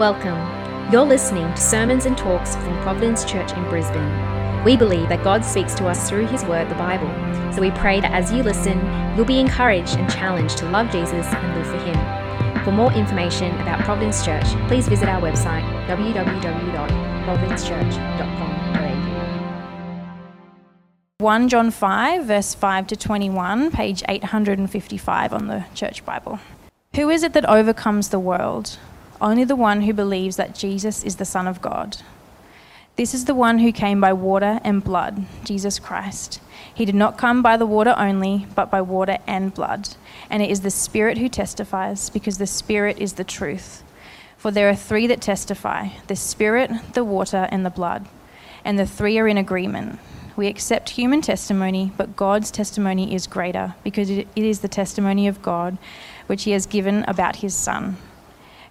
Welcome. You're listening to sermons and talks from Providence Church in Brisbane. We believe that God speaks to us through His Word, the Bible. So we pray that as you listen, you'll be encouraged and challenged to love Jesus and live for Him. For more information about Providence Church, please visit our website www.providencechurch.com.au. 1 John 5, verse 5 to 21, page 855 on the Church Bible. Who is it that overcomes the world? Only the one who believes that Jesus is the Son of God. This is the one who came by water and blood, Jesus Christ. He did not come by the water only, but by water and blood. And it is the Spirit who testifies, because the Spirit is the truth. For there are three that testify the Spirit, the water, and the blood. And the three are in agreement. We accept human testimony, but God's testimony is greater, because it is the testimony of God, which He has given about His Son.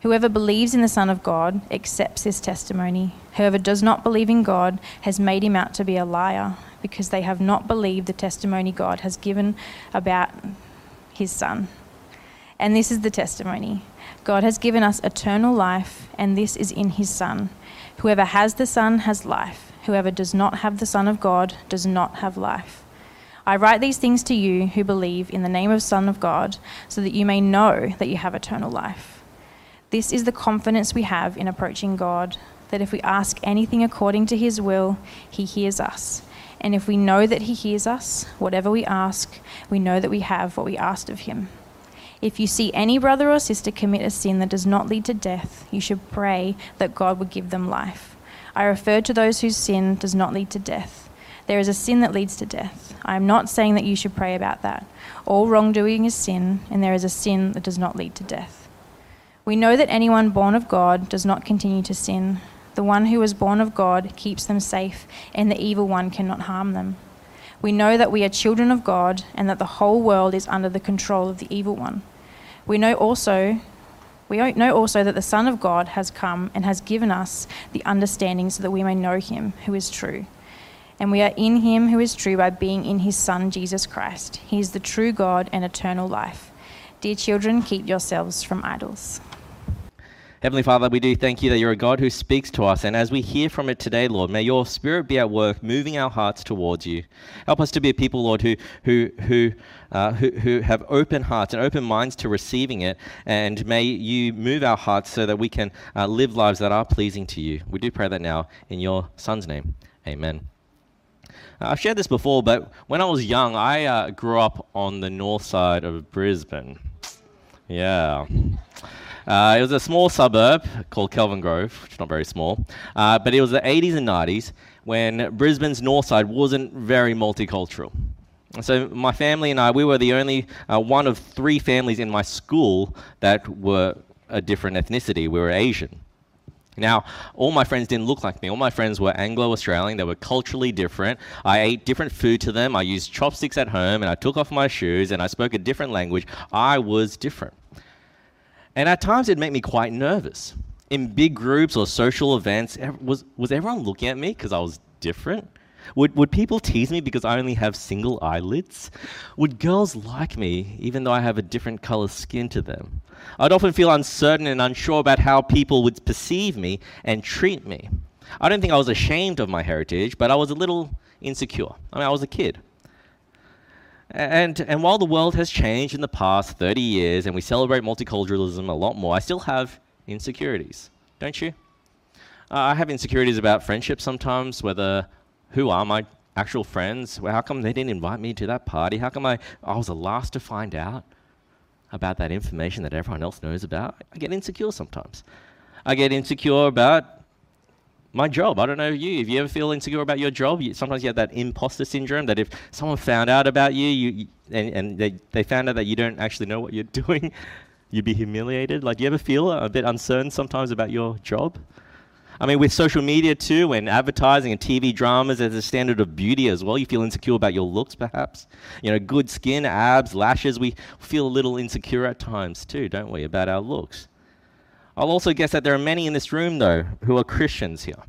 Whoever believes in the Son of God accepts his testimony. Whoever does not believe in God has made him out to be a liar, because they have not believed the testimony God has given about his Son. And this is the testimony God has given us eternal life, and this is in his Son. Whoever has the Son has life. Whoever does not have the Son of God does not have life. I write these things to you who believe in the name of Son of God, so that you may know that you have eternal life. This is the confidence we have in approaching God that if we ask anything according to his will, he hears us. And if we know that he hears us, whatever we ask, we know that we have what we asked of him. If you see any brother or sister commit a sin that does not lead to death, you should pray that God would give them life. I refer to those whose sin does not lead to death. There is a sin that leads to death. I am not saying that you should pray about that. All wrongdoing is sin, and there is a sin that does not lead to death. We know that anyone born of God does not continue to sin. The one who was born of God keeps them safe, and the evil one cannot harm them. We know that we are children of God, and that the whole world is under the control of the evil one. We know also we know also that the Son of God has come and has given us the understanding so that we may know him who is true. And we are in him who is true by being in his Son, Jesus Christ. He is the true God and eternal life. Dear children, keep yourselves from idols. Heavenly Father, we do thank you that you're a God who speaks to us. And as we hear from it today, Lord, may your spirit be at work, moving our hearts towards you. Help us to be a people, Lord, who, who, who, uh, who, who have open hearts and open minds to receiving it. And may you move our hearts so that we can uh, live lives that are pleasing to you. We do pray that now in your Son's name. Amen. Uh, I've shared this before, but when I was young, I uh, grew up on the north side of Brisbane. Yeah. Uh, it was a small suburb called Kelvin Grove, which is not very small, uh, but it was the 80s and 90s when Brisbane's north side wasn't very multicultural. so my family and I, we were the only uh, one of three families in my school that were a different ethnicity. We were Asian. Now, all my friends didn't look like me. All my friends were Anglo Australian. They were culturally different. I ate different food to them. I used chopsticks at home and I took off my shoes and I spoke a different language. I was different. And at times it'd make me quite nervous. In big groups or social events, was, was everyone looking at me because I was different? Would, would people tease me because I only have single eyelids? Would girls like me even though I have a different color skin to them? I'd often feel uncertain and unsure about how people would perceive me and treat me. I don't think I was ashamed of my heritage, but I was a little insecure. I mean, I was a kid. And, and while the world has changed in the past 30 years and we celebrate multiculturalism a lot more, I still have insecurities, don't you? Uh, I have insecurities about friendship sometimes, whether who are my actual friends? Well, how come they didn't invite me to that party? How come I, I was the last to find out about that information that everyone else knows about? I get insecure sometimes. I get insecure about my job. I don't know you. If you ever feel insecure about your job, you, sometimes you have that imposter syndrome that if someone found out about you, you, and, and they, they found out that you don't actually know what you're doing, you'd be humiliated. Like, do you ever feel a bit uncertain sometimes about your job? I mean, with social media too, and advertising and TV dramas as a standard of beauty as well, you feel insecure about your looks, perhaps. You know, good skin, abs, lashes. We feel a little insecure at times too, don't we, about our looks? I'll also guess that there are many in this room, though, who are Christians here.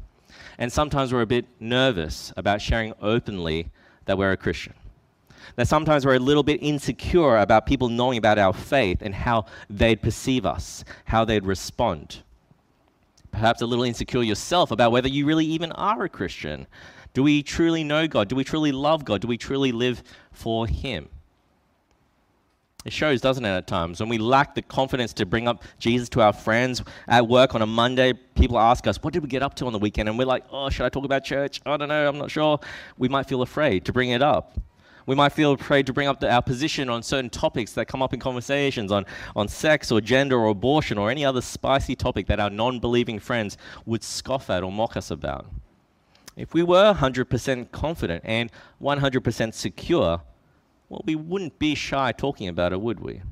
And sometimes we're a bit nervous about sharing openly that we're a Christian. That sometimes we're a little bit insecure about people knowing about our faith and how they'd perceive us, how they'd respond. perhaps a little insecure yourself about whether you really even are a Christian. Do we truly know God? Do we truly love God? Do we truly live for Him? It shows, doesn't it, at times? When we lack the confidence to bring up Jesus to our friends at work on a Monday, people ask us, What did we get up to on the weekend? And we're like, Oh, should I talk about church? I don't know, I'm not sure. We might feel afraid to bring it up. We might feel afraid to bring up the, our position on certain topics that come up in conversations on, on sex or gender or abortion or any other spicy topic that our non believing friends would scoff at or mock us about. If we were 100% confident and 100% secure, well, we wouldn't be shy talking about it, would we?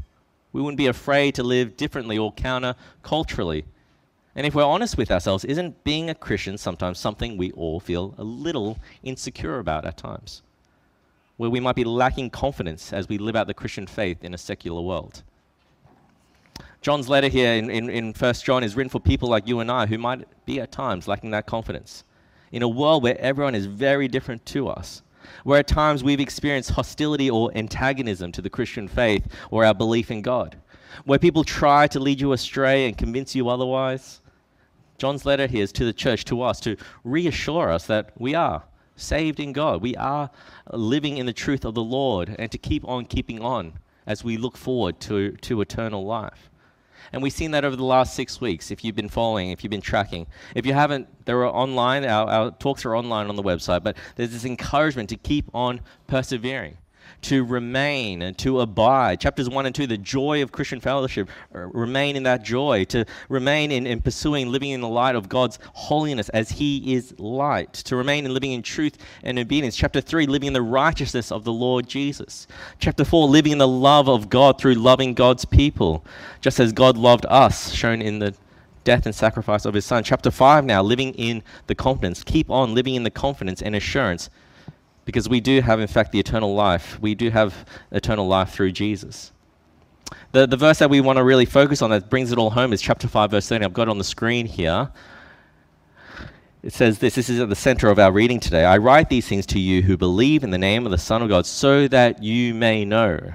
We wouldn't be afraid to live differently or counter culturally. And if we're honest with ourselves, isn't being a Christian sometimes something we all feel a little insecure about at times? Where we might be lacking confidence as we live out the Christian faith in a secular world. John's letter here in, in, in 1 John is written for people like you and I who might be at times lacking that confidence. In a world where everyone is very different to us, where at times we've experienced hostility or antagonism to the Christian faith or our belief in God, where people try to lead you astray and convince you otherwise. John's letter here is to the church, to us, to reassure us that we are saved in God. We are living in the truth of the Lord and to keep on keeping on as we look forward to, to eternal life. And we've seen that over the last six weeks, if you've been following, if you've been tracking. If you haven't, they're online, our, our talks are online on the website, but there's this encouragement to keep on persevering to remain and to abide. Chapters 1 and 2, the joy of Christian fellowship, uh, remain in that joy, to remain in, in pursuing living in the light of God's holiness as He is light, to remain in living in truth and obedience. Chapter 3, living in the righteousness of the Lord Jesus. Chapter 4, living in the love of God through loving God's people, just as God loved us, shown in the death and sacrifice of his son. Chapter 5 now, living in the confidence. Keep on living in the confidence and assurance because we do have, in fact, the eternal life. We do have eternal life through Jesus. The, the verse that we want to really focus on that brings it all home is chapter 5, verse 30. I've got it on the screen here. It says this this is at the center of our reading today. I write these things to you who believe in the name of the Son of God, so that you may know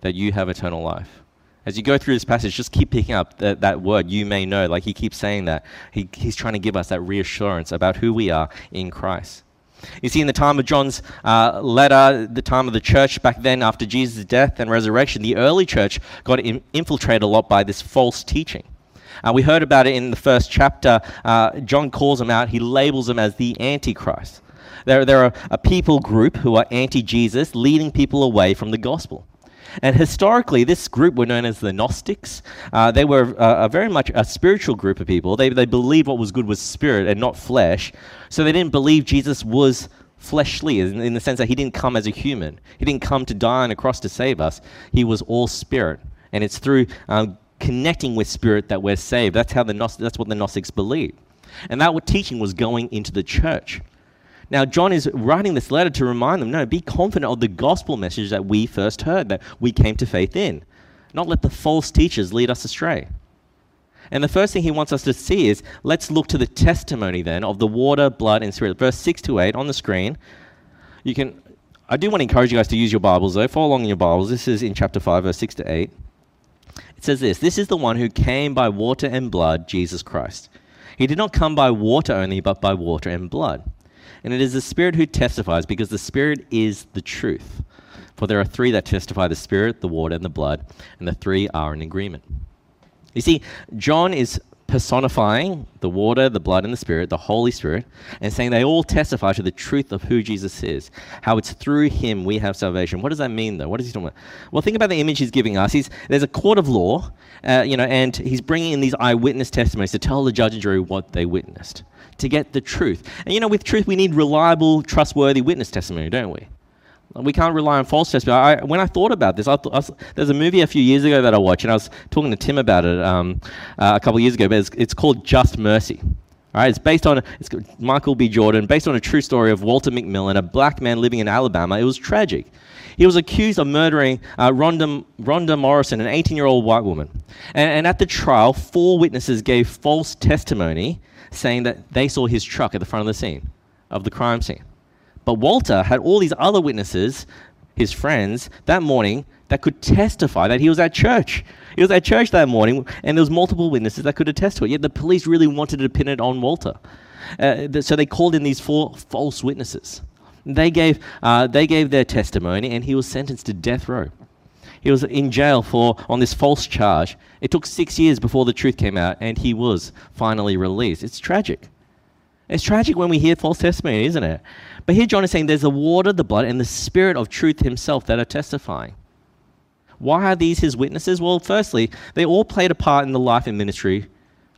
that you have eternal life. As you go through this passage, just keep picking up that, that word, you may know. Like he keeps saying that. He, he's trying to give us that reassurance about who we are in Christ. You see, in the time of John's uh, letter, the time of the church back then, after Jesus' death and resurrection, the early church got in- infiltrated a lot by this false teaching. Uh, we heard about it in the first chapter. Uh, John calls them out, he labels them as the Antichrist. They're, they're a, a people group who are anti Jesus, leading people away from the gospel. And historically, this group were known as the Gnostics. Uh, they were uh, a very much a spiritual group of people. They, they believed what was good was spirit and not flesh. So they didn't believe Jesus was fleshly in, in the sense that he didn't come as a human. He didn't come to die on a cross to save us. He was all spirit. And it's through um, connecting with spirit that we're saved. That's, how the Gnostics, that's what the Gnostics believed. And that teaching was going into the church. Now, John is writing this letter to remind them no, be confident of the gospel message that we first heard, that we came to faith in. Not let the false teachers lead us astray. And the first thing he wants us to see is let's look to the testimony then of the water, blood, and spirit. Verse 6 to 8 on the screen. You can I do want to encourage you guys to use your Bibles though. Follow along in your Bibles. This is in chapter 5, verse 6 to 8. It says this This is the one who came by water and blood, Jesus Christ. He did not come by water only, but by water and blood. And it is the Spirit who testifies, because the Spirit is the truth. For there are three that testify the Spirit, the water, and the blood, and the three are in agreement. You see, John is personifying the water, the blood, and the Spirit, the Holy Spirit, and saying they all testify to the truth of who Jesus is, how it's through him we have salvation. What does that mean, though? What is he talking about? Well, think about the image he's giving us. He's, there's a court of law, uh, you know, and he's bringing in these eyewitness testimonies to tell the judge and jury what they witnessed to get the truth. And you know, with truth, we need reliable, trustworthy witness testimony, don't we? We can't rely on false testimony. I, when I thought about this, I th- I was, there's a movie a few years ago that I watched, and I was talking to Tim about it um, uh, a couple of years ago. But it's, it's called Just Mercy. All right, it's based on it's Michael B. Jordan, based on a true story of Walter McMillian, a black man living in Alabama. It was tragic. He was accused of murdering uh, Rhonda, Rhonda Morrison, an 18-year-old white woman. And, and at the trial, four witnesses gave false testimony saying that they saw his truck at the front of the scene, of the crime scene. But Walter had all these other witnesses his friends that morning that could testify that he was at church. He was at church that morning, and there was multiple witnesses that could attest to it. Yet the police really wanted to pin it on Walter, uh, so they called in these four false witnesses. They gave uh, they gave their testimony, and he was sentenced to death row. He was in jail for on this false charge. It took six years before the truth came out, and he was finally released. It's tragic. It's tragic when we hear false testimony, isn't it? But here John is saying there's the water, the blood, and the spirit of truth himself that are testifying. Why are these his witnesses? Well, firstly, they all played a part in the life and ministry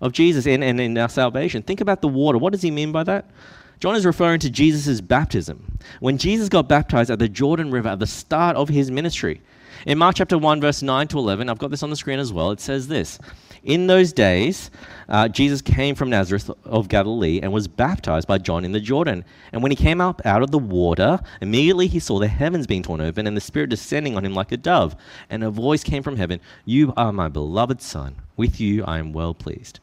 of Jesus and, and in our salvation. Think about the water. What does he mean by that? John is referring to Jesus' baptism. When Jesus got baptized at the Jordan River at the start of his ministry, in Mark chapter 1, verse 9 to 11, I've got this on the screen as well, it says this In those days, uh, Jesus came from Nazareth of Galilee and was baptized by John in the Jordan. And when he came up out of the water, immediately he saw the heavens being torn open and the Spirit descending on him like a dove. And a voice came from heaven You are my beloved Son. With you I am well pleased.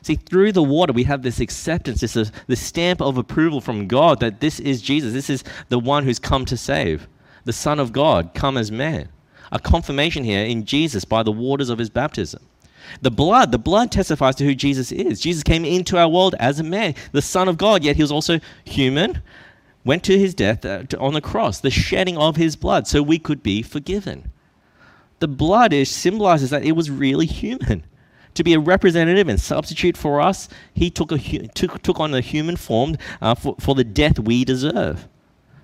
See, through the water, we have this acceptance, this, uh, this stamp of approval from God that this is Jesus. This is the one who's come to save, the Son of God, come as man. A confirmation here in Jesus by the waters of his baptism. The blood, the blood testifies to who Jesus is. Jesus came into our world as a man, the Son of God, yet he was also human, went to his death uh, on the cross, the shedding of his blood, so we could be forgiven. The blood is, symbolizes that it was really human. To be a representative and substitute for us, he took, a, took, took on a human form uh, for, for the death we deserve,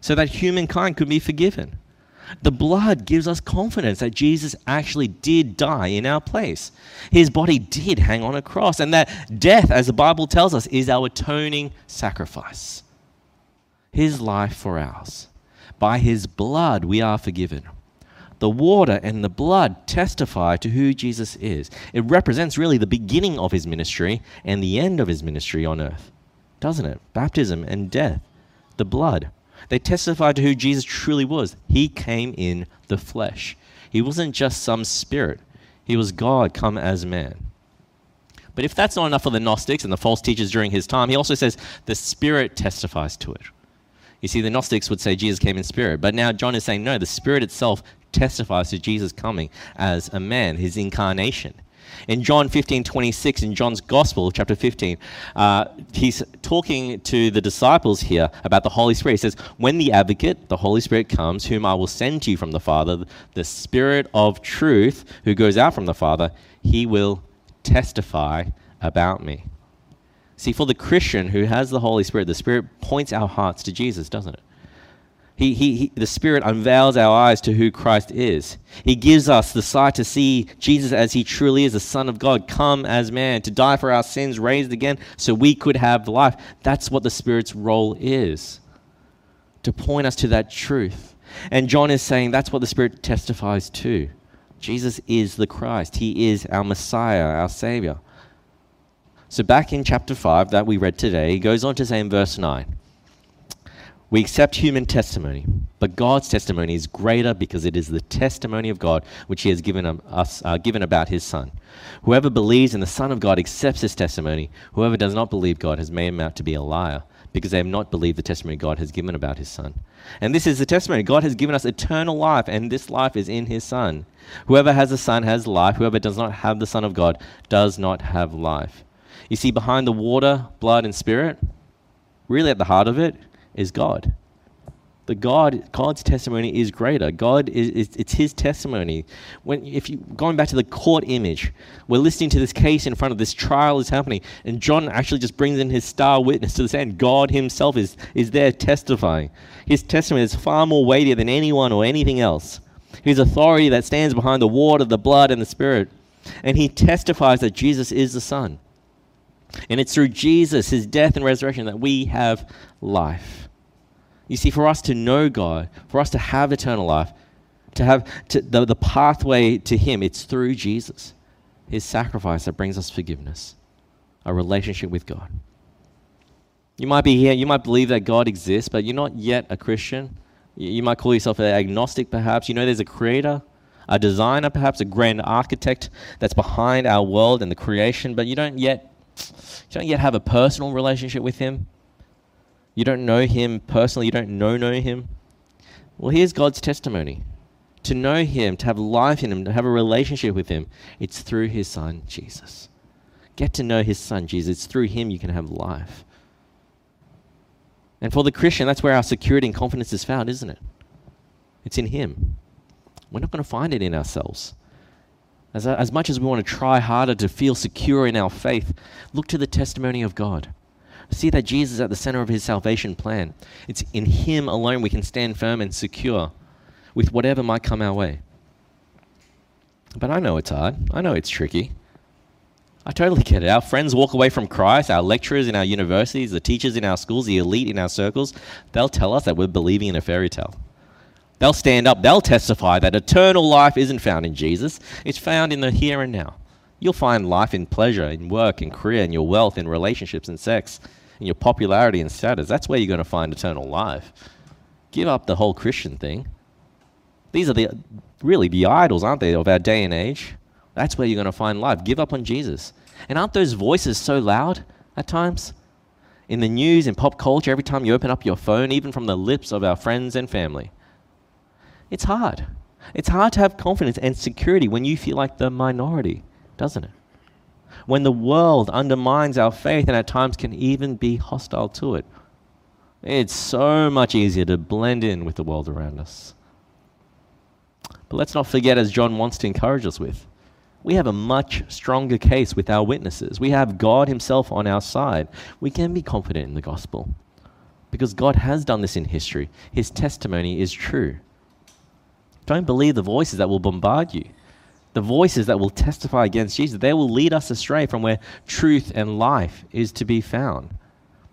so that humankind could be forgiven. The blood gives us confidence that Jesus actually did die in our place. His body did hang on a cross, and that death, as the Bible tells us, is our atoning sacrifice. His life for ours. By his blood we are forgiven. The water and the blood testify to who Jesus is. It represents really the beginning of his ministry and the end of his ministry on earth, doesn't it? Baptism and death, the blood. They testified to who Jesus truly was. He came in the flesh. He wasn't just some spirit, he was God come as man. But if that's not enough for the Gnostics and the false teachers during his time, he also says the Spirit testifies to it. You see, the Gnostics would say Jesus came in spirit, but now John is saying no, the Spirit itself testifies to Jesus coming as a man, his incarnation. In John 15 26, in John's Gospel, chapter 15, uh, he's talking to the disciples here about the Holy Spirit. He says, When the advocate, the Holy Spirit, comes, whom I will send to you from the Father, the Spirit of truth who goes out from the Father, he will testify about me. See, for the Christian who has the Holy Spirit, the Spirit points our hearts to Jesus, doesn't it? He, he, he, the Spirit unveils our eyes to who Christ is. He gives us the sight to see Jesus as he truly is, the Son of God, come as man, to die for our sins, raised again, so we could have life. That's what the Spirit's role is to point us to that truth. And John is saying that's what the Spirit testifies to. Jesus is the Christ, He is our Messiah, our Savior. So, back in chapter 5 that we read today, he goes on to say in verse 9 we accept human testimony, but God's testimony is greater because it is the testimony of God which He has given us, uh, given about His Son. Whoever believes in the Son of God accepts His testimony. Whoever does not believe God has made him out to be a liar, because they have not believed the testimony God has given about His Son. And this is the testimony God has given us eternal life, and this life is in His Son. Whoever has the Son has life. Whoever does not have the Son of God does not have life. You see, behind the water, blood, and spirit, really at the heart of it, is God. The God, God's testimony is greater. God is, is, it's His testimony. When if you going back to the court image, we're listening to this case in front of this trial is happening, and John actually just brings in his star witness to the stand. God Himself is is there testifying. His testimony is far more weightier than anyone or anything else. His authority that stands behind the water, the blood, and the Spirit, and He testifies that Jesus is the Son. And it's through Jesus, His death and resurrection, that we have life. You see, for us to know God, for us to have eternal life, to have to, the, the pathway to Him, it's through Jesus, His sacrifice that brings us forgiveness, a relationship with God. You might be here, you might believe that God exists, but you're not yet a Christian. You might call yourself an agnostic, perhaps. You know there's a creator, a designer, perhaps a grand architect that's behind our world and the creation, but you don't yet you don't yet have a personal relationship with Him. You don't know Him personally. You don't know know Him. Well, here's God's testimony. To know Him, to have life in Him, to have a relationship with Him, it's through His Son, Jesus. Get to know His Son, Jesus. It's through Him you can have life. And for the Christian, that's where our security and confidence is found, isn't it? It's in Him. We're not going to find it in ourselves. As, as much as we want to try harder to feel secure in our faith, look to the testimony of God. See that Jesus is at the center of his salvation plan. It's in him alone we can stand firm and secure with whatever might come our way. But I know it's hard. I know it's tricky. I totally get it. Our friends walk away from Christ, our lecturers in our universities, the teachers in our schools, the elite in our circles, they'll tell us that we're believing in a fairy tale. They'll stand up, they'll testify that eternal life isn't found in Jesus, it's found in the here and now. You'll find life in pleasure, in work, in career, in your wealth, in relationships, in sex, in your popularity and status. That's where you're going to find eternal life. Give up the whole Christian thing. These are the really the idols, aren't they, of our day and age? That's where you're going to find life. Give up on Jesus. And aren't those voices so loud at times? In the news, in pop culture, every time you open up your phone, even from the lips of our friends and family. It's hard. It's hard to have confidence and security when you feel like the minority, doesn't it? When the world undermines our faith and at times can even be hostile to it. It's so much easier to blend in with the world around us. But let's not forget, as John wants to encourage us with, we have a much stronger case with our witnesses. We have God Himself on our side. We can be confident in the gospel because God has done this in history. His testimony is true. Don't believe the voices that will bombard you. The voices that will testify against Jesus, they will lead us astray from where truth and life is to be found.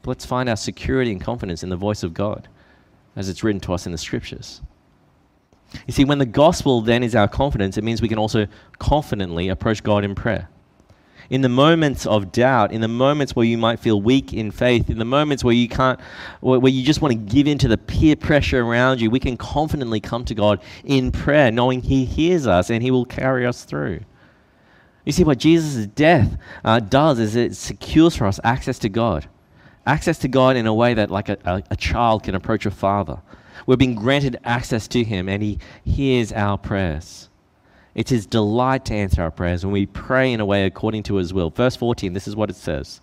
But let's find our security and confidence in the voice of God as it's written to us in the scriptures. You see, when the gospel then is our confidence, it means we can also confidently approach God in prayer in the moments of doubt, in the moments where you might feel weak in faith, in the moments where you can't, where you just want to give in to the peer pressure around you, we can confidently come to God in prayer, knowing He hears us and He will carry us through. You see, what Jesus' death uh, does is it secures for us access to God. Access to God in a way that, like a, a, a child can approach a father. We're being granted access to Him, and He hears our prayers. It's His delight to answer our prayers when we pray in a way according to His will. Verse 14, this is what it says.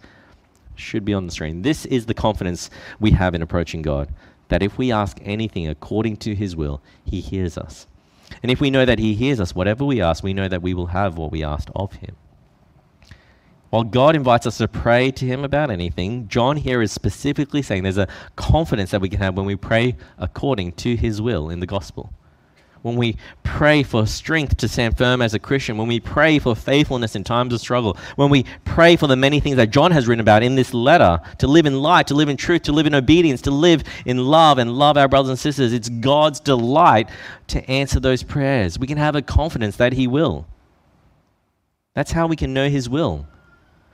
Should be on the screen. This is the confidence we have in approaching God that if we ask anything according to His will, He hears us. And if we know that He hears us, whatever we ask, we know that we will have what we asked of Him. While God invites us to pray to Him about anything, John here is specifically saying there's a confidence that we can have when we pray according to His will in the gospel when we pray for strength to stand firm as a Christian, when we pray for faithfulness in times of struggle, when we pray for the many things that John has written about in this letter to live in light, to live in truth, to live in obedience, to live in love and love our brothers and sisters, it's God's delight to answer those prayers. We can have a confidence that He will. That's how we can know His will.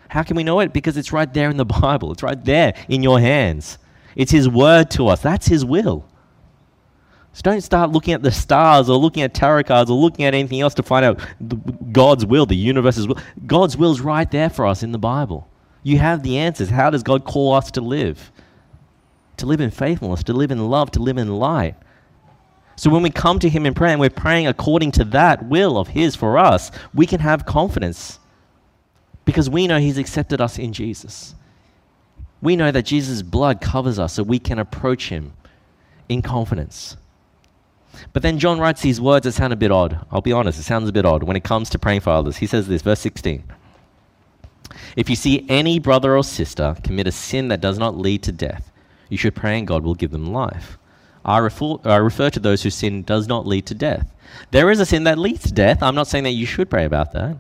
How can we know it? Because it's right there in the Bible, it's right there in your hands. It's His word to us. That's His will. So don't start looking at the stars or looking at tarot cards or looking at anything else to find out God's will, the universe's will. God's will is right there for us in the Bible. You have the answers. How does God call us to live? To live in faithfulness, to live in love, to live in light. So when we come to Him in prayer and we're praying according to that will of His for us, we can have confidence because we know He's accepted us in Jesus. We know that Jesus' blood covers us so we can approach Him in confidence. But then John writes these words that sound a bit odd. I'll be honest, it sounds a bit odd when it comes to praying for others. He says this, verse 16. If you see any brother or sister commit a sin that does not lead to death, you should pray and God will give them life. I refer, I refer to those whose sin does not lead to death. There is a sin that leads to death. I'm not saying that you should pray about that.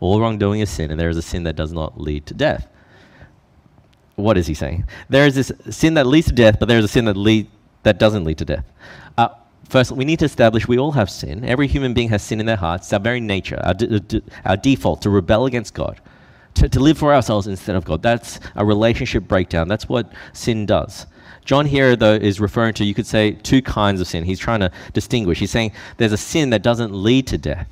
All wrongdoing is sin, and there is a sin that does not lead to death. What is he saying? There is this sin that leads to death, but there is a sin that, lead, that doesn't lead to death. Uh, First, we need to establish we all have sin. Every human being has sin in their hearts. It's our very nature, our, our default to rebel against God, to, to live for ourselves instead of God. That's a relationship breakdown. That's what sin does. John here, though, is referring to, you could say, two kinds of sin. He's trying to distinguish. He's saying there's a sin that doesn't lead to death.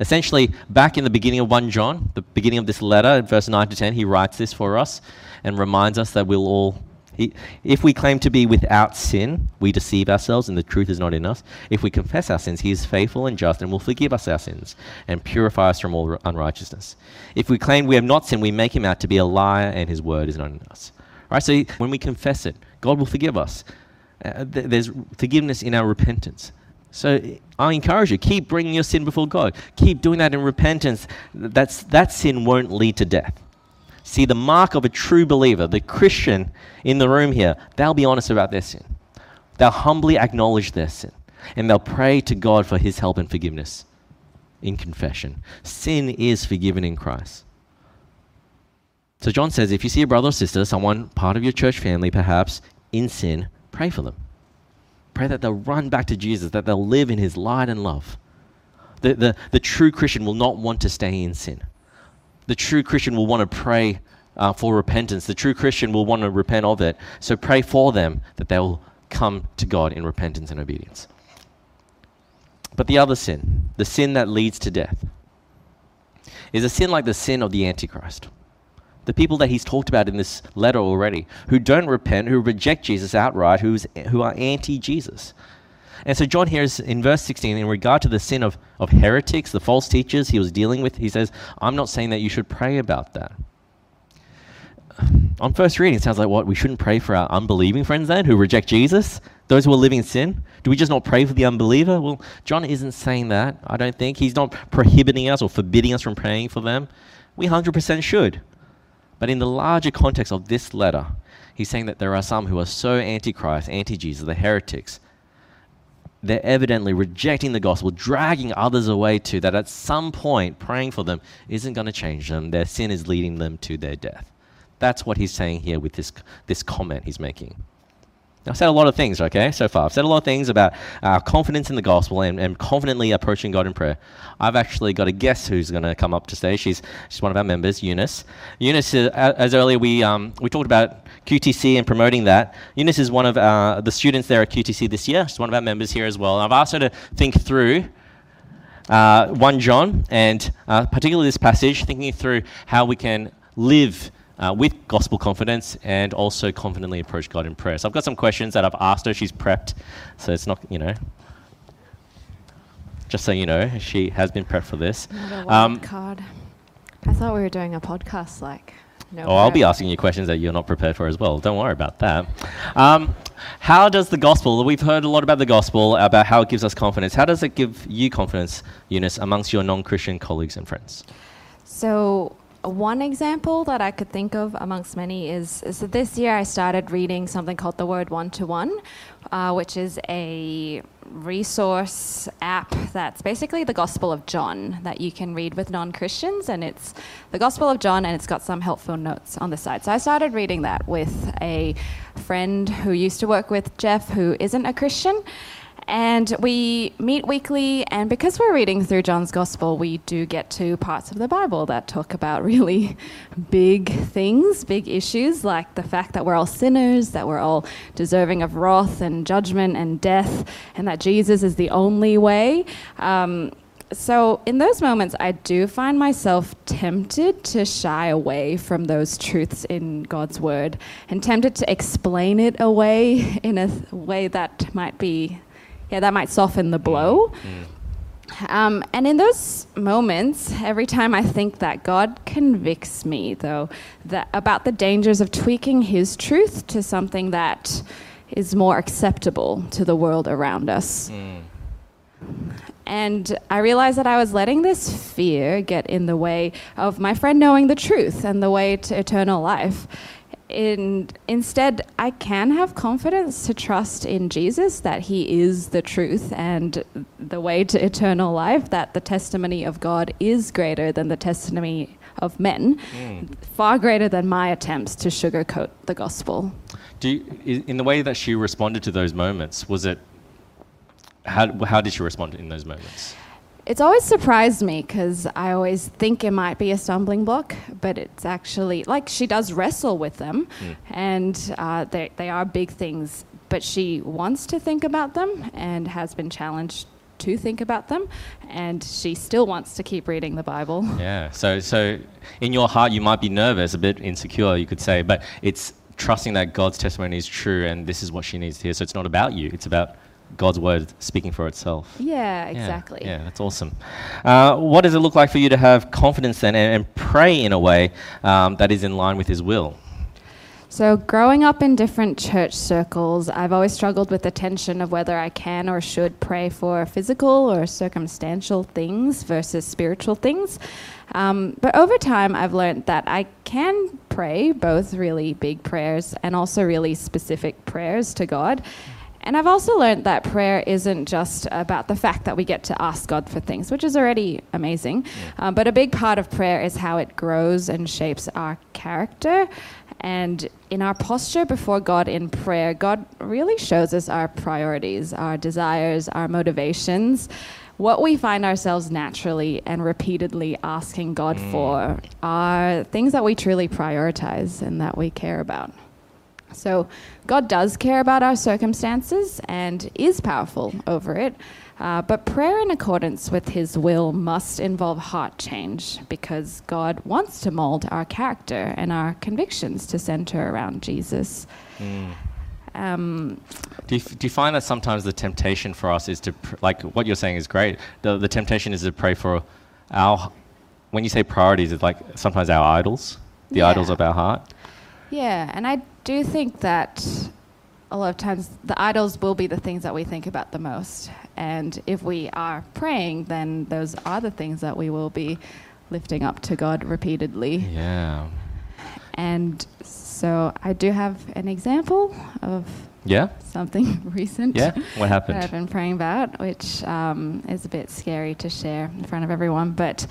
Essentially, back in the beginning of 1 John, the beginning of this letter, verse 9 to 10, he writes this for us and reminds us that we'll all He, if we claim to be without sin, we deceive ourselves and the truth is not in us. If we confess our sins, He is faithful and just and will forgive us our sins and purify us from all unrighteousness. If we claim we have not sinned, we make Him out to be a liar and His word is not in us. Right? So when we confess it, God will forgive us. Uh, th- there's forgiveness in our repentance. So I encourage you, keep bringing your sin before God. Keep doing that in repentance. That's, that sin won't lead to death. See, the mark of a true believer, the Christian in the room here, they'll be honest about their sin. They'll humbly acknowledge their sin. And they'll pray to God for his help and forgiveness in confession. Sin is forgiven in Christ. So John says if you see a brother or sister, someone part of your church family perhaps, in sin, pray for them. Pray that they'll run back to Jesus, that they'll live in his light and love. The, the, the true Christian will not want to stay in sin the true Christian will want to pray uh, for repentance. The true Christian will want to repent of it. So pray for them that they will come to God in repentance and obedience. But the other sin, the sin that leads to death, is a sin like the sin of the Antichrist. The people that he's talked about in this letter already, who don't repent, who reject Jesus outright, who's, who are anti Jesus. And so John here is in verse 16, in regard to the sin of, of heretics, the false teachers he was dealing with, he says, I'm not saying that you should pray about that. On first reading, it sounds like what? We shouldn't pray for our unbelieving friends then who reject Jesus? Those who are living in sin? Do we just not pray for the unbeliever? Well, John isn't saying that, I don't think. He's not prohibiting us or forbidding us from praying for them. We 100% should. But in the larger context of this letter, he's saying that there are some who are so anti Christ, anti Jesus, the heretics, they're evidently rejecting the gospel, dragging others away to that at some point praying for them isn't going to change them. Their sin is leading them to their death. That's what he's saying here with this, this comment he's making. I've said a lot of things, okay, so far. I've said a lot of things about our confidence in the gospel and, and confidently approaching God in prayer. I've actually got a guest who's going to come up to say She's, she's one of our members, Eunice. Eunice, uh, as earlier we, um, we talked about QTC and promoting that. Eunice is one of uh, the students there at QTC this year. She's one of our members here as well. I've asked her to think through uh, 1 John and uh, particularly this passage, thinking through how we can live uh, with gospel confidence and also confidently approach God in prayer. So I've got some questions that I've asked her. She's prepped, so it's not, you know, just so you know, she has been prepped for this. Um, card. I thought we were doing a podcast like. No oh, I'll be asking you questions that you're not prepared for as well. Don't worry about that. Um, how does the gospel, we've heard a lot about the gospel, about how it gives us confidence. How does it give you confidence, Eunice, amongst your non Christian colleagues and friends? So, one example that I could think of amongst many is, is that this year I started reading something called the Word One to One, which is a resource app that's basically the Gospel of John that you can read with non Christians. And it's the Gospel of John, and it's got some helpful notes on the side. So I started reading that with a friend who used to work with Jeff, who isn't a Christian. And we meet weekly, and because we're reading through John's Gospel, we do get to parts of the Bible that talk about really big things, big issues, like the fact that we're all sinners, that we're all deserving of wrath and judgment and death, and that Jesus is the only way. Um, so, in those moments, I do find myself tempted to shy away from those truths in God's Word and tempted to explain it away in a way that might be yeah, that might soften the blow. Mm. Um, and in those moments, every time I think that, God convicts me, though, that, about the dangers of tweaking His truth to something that is more acceptable to the world around us. Mm. And I realized that I was letting this fear get in the way of my friend knowing the truth and the way to eternal life in, instead, I can have confidence to trust in Jesus that He is the truth and the way to eternal life, that the testimony of God is greater than the testimony of men, mm. far greater than my attempts to sugarcoat the gospel. Do you, in the way that she responded to those moments, was it how, how did she respond in those moments? It's always surprised me because I always think it might be a stumbling block, but it's actually like she does wrestle with them, mm. and uh, they, they are big things, but she wants to think about them and has been challenged to think about them, and she still wants to keep reading the Bible. Yeah, so, so in your heart, you might be nervous, a bit insecure, you could say, but it's trusting that God's testimony is true and this is what she needs to hear. So it's not about you, it's about God's word speaking for itself. Yeah, Yeah, exactly. Yeah, that's awesome. Uh, what does it look like for you to have confidence then and, and pray in a way um, that is in line with His will? So, growing up in different church circles, I've always struggled with the tension of whether I can or should pray for physical or circumstantial things versus spiritual things. Um, but over time, I've learned that I can pray both really big prayers and also really specific prayers to God. And I've also learned that prayer isn't just about the fact that we get to ask God for things, which is already amazing. Uh, but a big part of prayer is how it grows and shapes our character. And in our posture before God in prayer, God really shows us our priorities, our desires, our motivations. What we find ourselves naturally and repeatedly asking God for are things that we truly prioritize and that we care about. So, God does care about our circumstances and is powerful over it. Uh, but prayer in accordance with His will must involve heart change because God wants to mold our character and our convictions to center around Jesus. Um, Do you, f- do you find that sometimes the temptation for us is to, pr- like what you're saying is great, the, the temptation is to pray for our, when you say priorities, it's like sometimes our idols, the Yeah. idols of our heart? Yeah, and I do think that a lot of times the idols will be the things that we think about the most. And if we are praying, then those are the things that we will be lifting up to God repeatedly. Yeah. And so I do have an example of Yeah? something recent Yeah? What that I've been praying about, which um, is a bit scary to share in front of everyone. But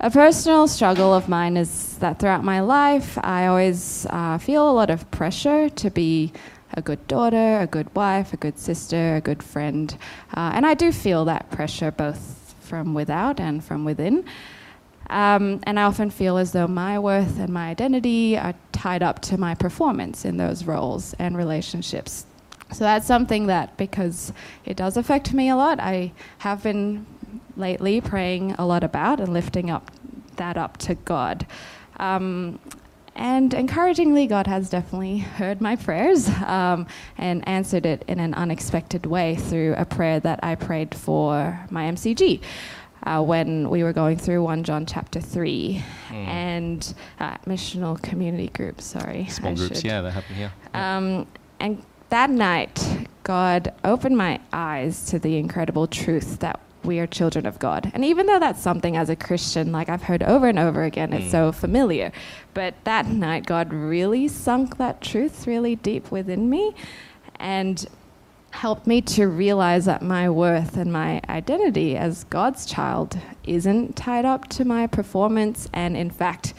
a personal struggle of mine is that throughout my life, I always uh, feel a lot of pressure to be a good daughter, a good wife, a good sister, a good friend. Uh, and I do feel that pressure both from without and from within. Um, and I often feel as though my worth and my identity are tied up to my performance in those roles and relationships. So that's something that, because it does affect me a lot, I have been lately praying a lot about and lifting up that up to God. Um, and encouragingly, God has definitely heard my prayers um, and answered it in an unexpected way through a prayer that I prayed for my MCG uh, when we were going through 1 John chapter 3 and uh, missional community groups, sorry. Small I groups, should. yeah, that happened here. Um, and that night, God opened my eyes to the incredible truth that we are children of God. And even though that's something as a Christian, like I've heard over and over again, it's mm. so familiar. But that night, God really sunk that truth really deep within me and helped me to realize that my worth and my identity as God's child isn't tied up to my performance. And in fact,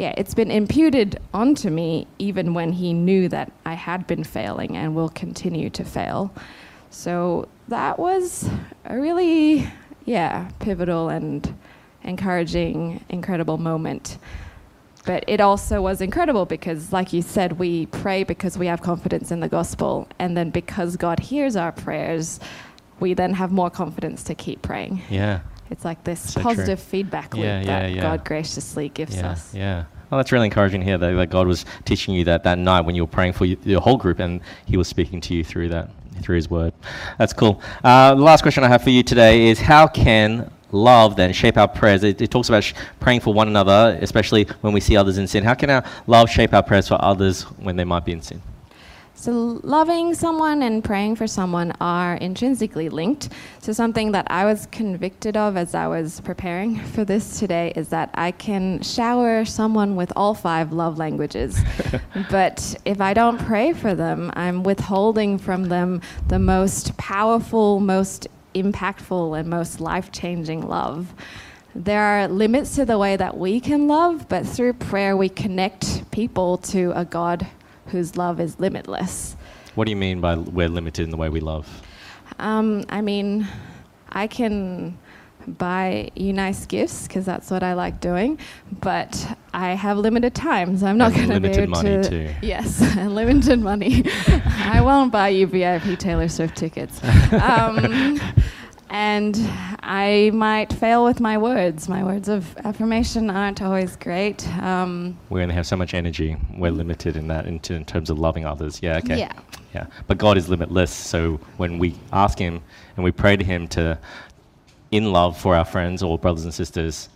yeah, it's been imputed onto me even when he knew that I had been failing and will continue to fail. So that was a really, yeah, pivotal and encouraging, incredible moment. But it also was incredible because, like you said, we pray because we have confidence in the gospel. And then because God hears our prayers, we then have more confidence to keep praying. Yeah. It's like this So true. positive feedback loop Yeah, yeah, that yeah. God graciously gives Yeah, us. yeah. Well, that's really encouraging hear that, that God was teaching you that that night when you were praying for your whole group and He was speaking to you through that, through His Word. That's cool. Uh, the last question I have for you today is how can love then shape our prayers? It, it talks about sh- praying for one another, especially when we see others in sin. How can our love shape our prayers for others when they might be in sin? So, loving someone and praying for someone are intrinsically linked. So, something that I was convicted of as I was preparing for this today is that I can shower someone with all five love languages. but if I don't pray for them, I'm withholding from them the most powerful, most impactful, and most life changing love. There are limits to the way that we can love, but through prayer, we connect people to a God whose love is limitless. What do you mean by we're limited in the way we love? Um, I mean, I can buy you nice gifts because that's what I like doing, but I have limited time, so I'm not going to be limited able money to. too. Yes, and limited money. I won't buy you VIP Taylor Swift tickets. Um, and I might fail with my words. My words of affirmation aren't always great. Um, we only have so much energy. We're limited in that in, t- in terms of loving others. Yeah, okay. Yeah. Yeah. But God is limitless. So when we ask Him and we pray to Him to, in love for our friends or brothers and sisters,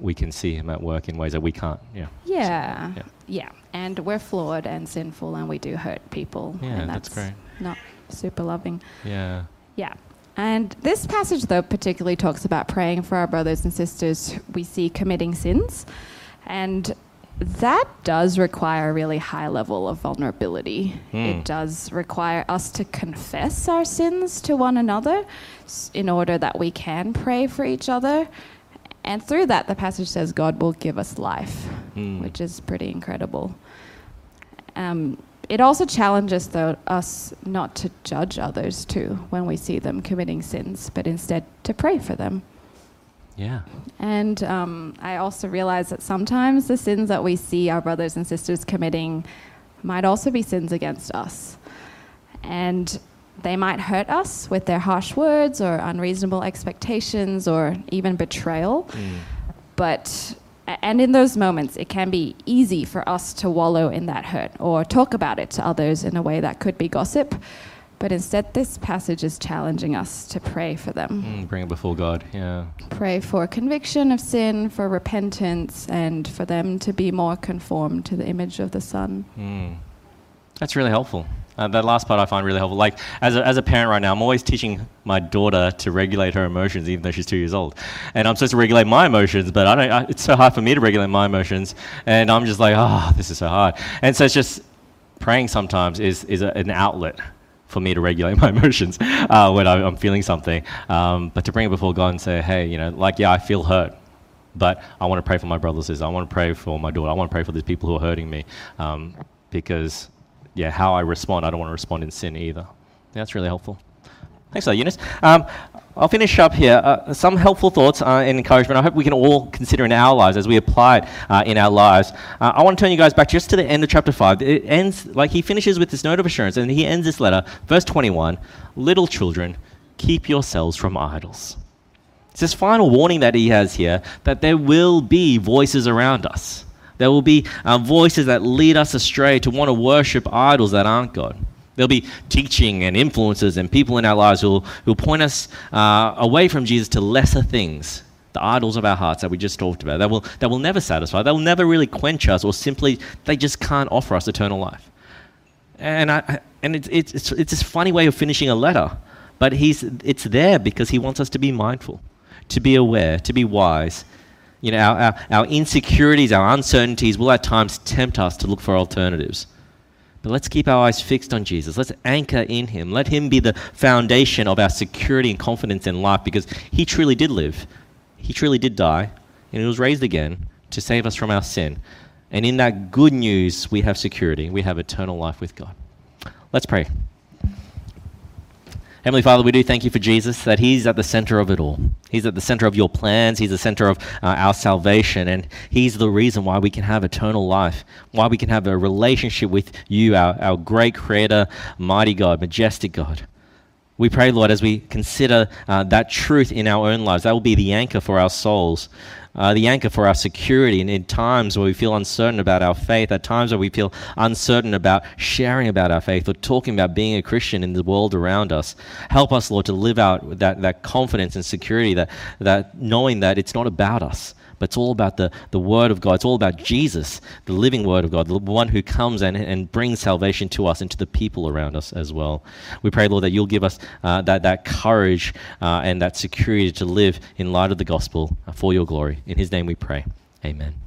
we can see Him at work in ways that we can't. Yeah. Yeah. Yeah. Yeah. And we're flawed and sinful and we do hurt people. Yeah, and that's great. Not super loving. Yeah. Yeah. And this passage, though, particularly talks about praying for our brothers and sisters we see committing sins. And that does require a really high level of vulnerability. It does require us to confess our sins to one another in order that we can pray for each other. And through that, the passage says God will give us life, Mm. which is pretty incredible. Um, it also challenges though, us not to judge others too when we see them committing sins, but instead to pray for them. Yeah. And um, I also realize that sometimes the sins that we see our brothers and sisters committing might also be sins against us. And they might hurt us with their harsh words or unreasonable expectations or even betrayal. But, a- and in those moments, it can be easy for us to wallow in that hurt or talk about it to others in a way that could be gossip. But instead, this passage is challenging us to pray for them Mm, bring it before God. Yeah. pray for conviction of sin, for repentance, and for them to be more conformed to the image of the Son. Mm. That's really helpful. Uh, that last part I find really helpful. Like, as a, as a parent right now, I'm always teaching my daughter to regulate her emotions, even though she's two years old. And I'm supposed to regulate my emotions, but I don't. I, it's so hard for me to regulate my emotions, and I'm just like, oh, this is so hard. And so it's just praying sometimes is is a, an outlet for me to regulate my emotions uh, when I, I'm feeling something. Um, but to bring it before God and say, hey, you know, like, yeah, I feel hurt. But I want to pray for my brothers. and sisters. I want to pray for my daughter. I want to pray for these people who are hurting me. Um, because, yeah, how I respond, I don't want to respond in sin either. Yeah, that's really helpful. Thanks for Eunice. Um, I'll finish up here. Uh, some helpful thoughts uh, and encouragement. I hope we can all consider in our lives as we apply it uh, in our lives. Uh, I want to turn you guys back just to the end of chapter 5. It ends, like, he finishes with this note of assurance, and he ends this letter, verse 21 Little children, keep yourselves from idols. It's this final warning that he has here that there will be voices around us. There will be uh, voices that lead us astray to want to worship idols that aren't God. There'll be teaching and influences and people in our lives who will, who will point us uh, away from Jesus to lesser things, the idols of our hearts that we just talked about. That will, that will never satisfy, that will never really quench us, or simply they just can't offer us eternal life. And, I, and it's, it's, it's, it's this funny way of finishing a letter, but he's, it's there because he wants us to be mindful, to be aware, to be wise. You know, our, our, our insecurities, our uncertainties will at times tempt us to look for alternatives. But let's keep our eyes fixed on Jesus. Let's anchor in him. Let him be the foundation of our security and confidence in life because he truly did live. He truly did die, and he was raised again to save us from our sin. And in that good news, we have security. We have eternal life with God. Let's pray. Heavenly Father, we do thank you for Jesus, that He's at the center of it all. He's at the center of your plans. He's the center of uh, our salvation. And He's the reason why we can have eternal life, why we can have a relationship with you, our, our great Creator, mighty God, majestic God. We pray, Lord, as we consider uh, that truth in our own lives, that will be the anchor for our souls, uh, the anchor for our security. And in times where we feel uncertain about our faith, at times where we feel uncertain about sharing about our faith or talking about being a Christian in the world around us, help us, Lord, to live out that, that confidence and security, that, that knowing that it's not about us, but it's all about the, the Word of God. It's all about Jesus, the living Word of God, the one who comes and, and brings salvation to us and to the people around us as well. We pray, Lord, that you'll give us uh, that, that courage uh, and that security to live in light of the gospel for your glory. In His name we pray. Amen.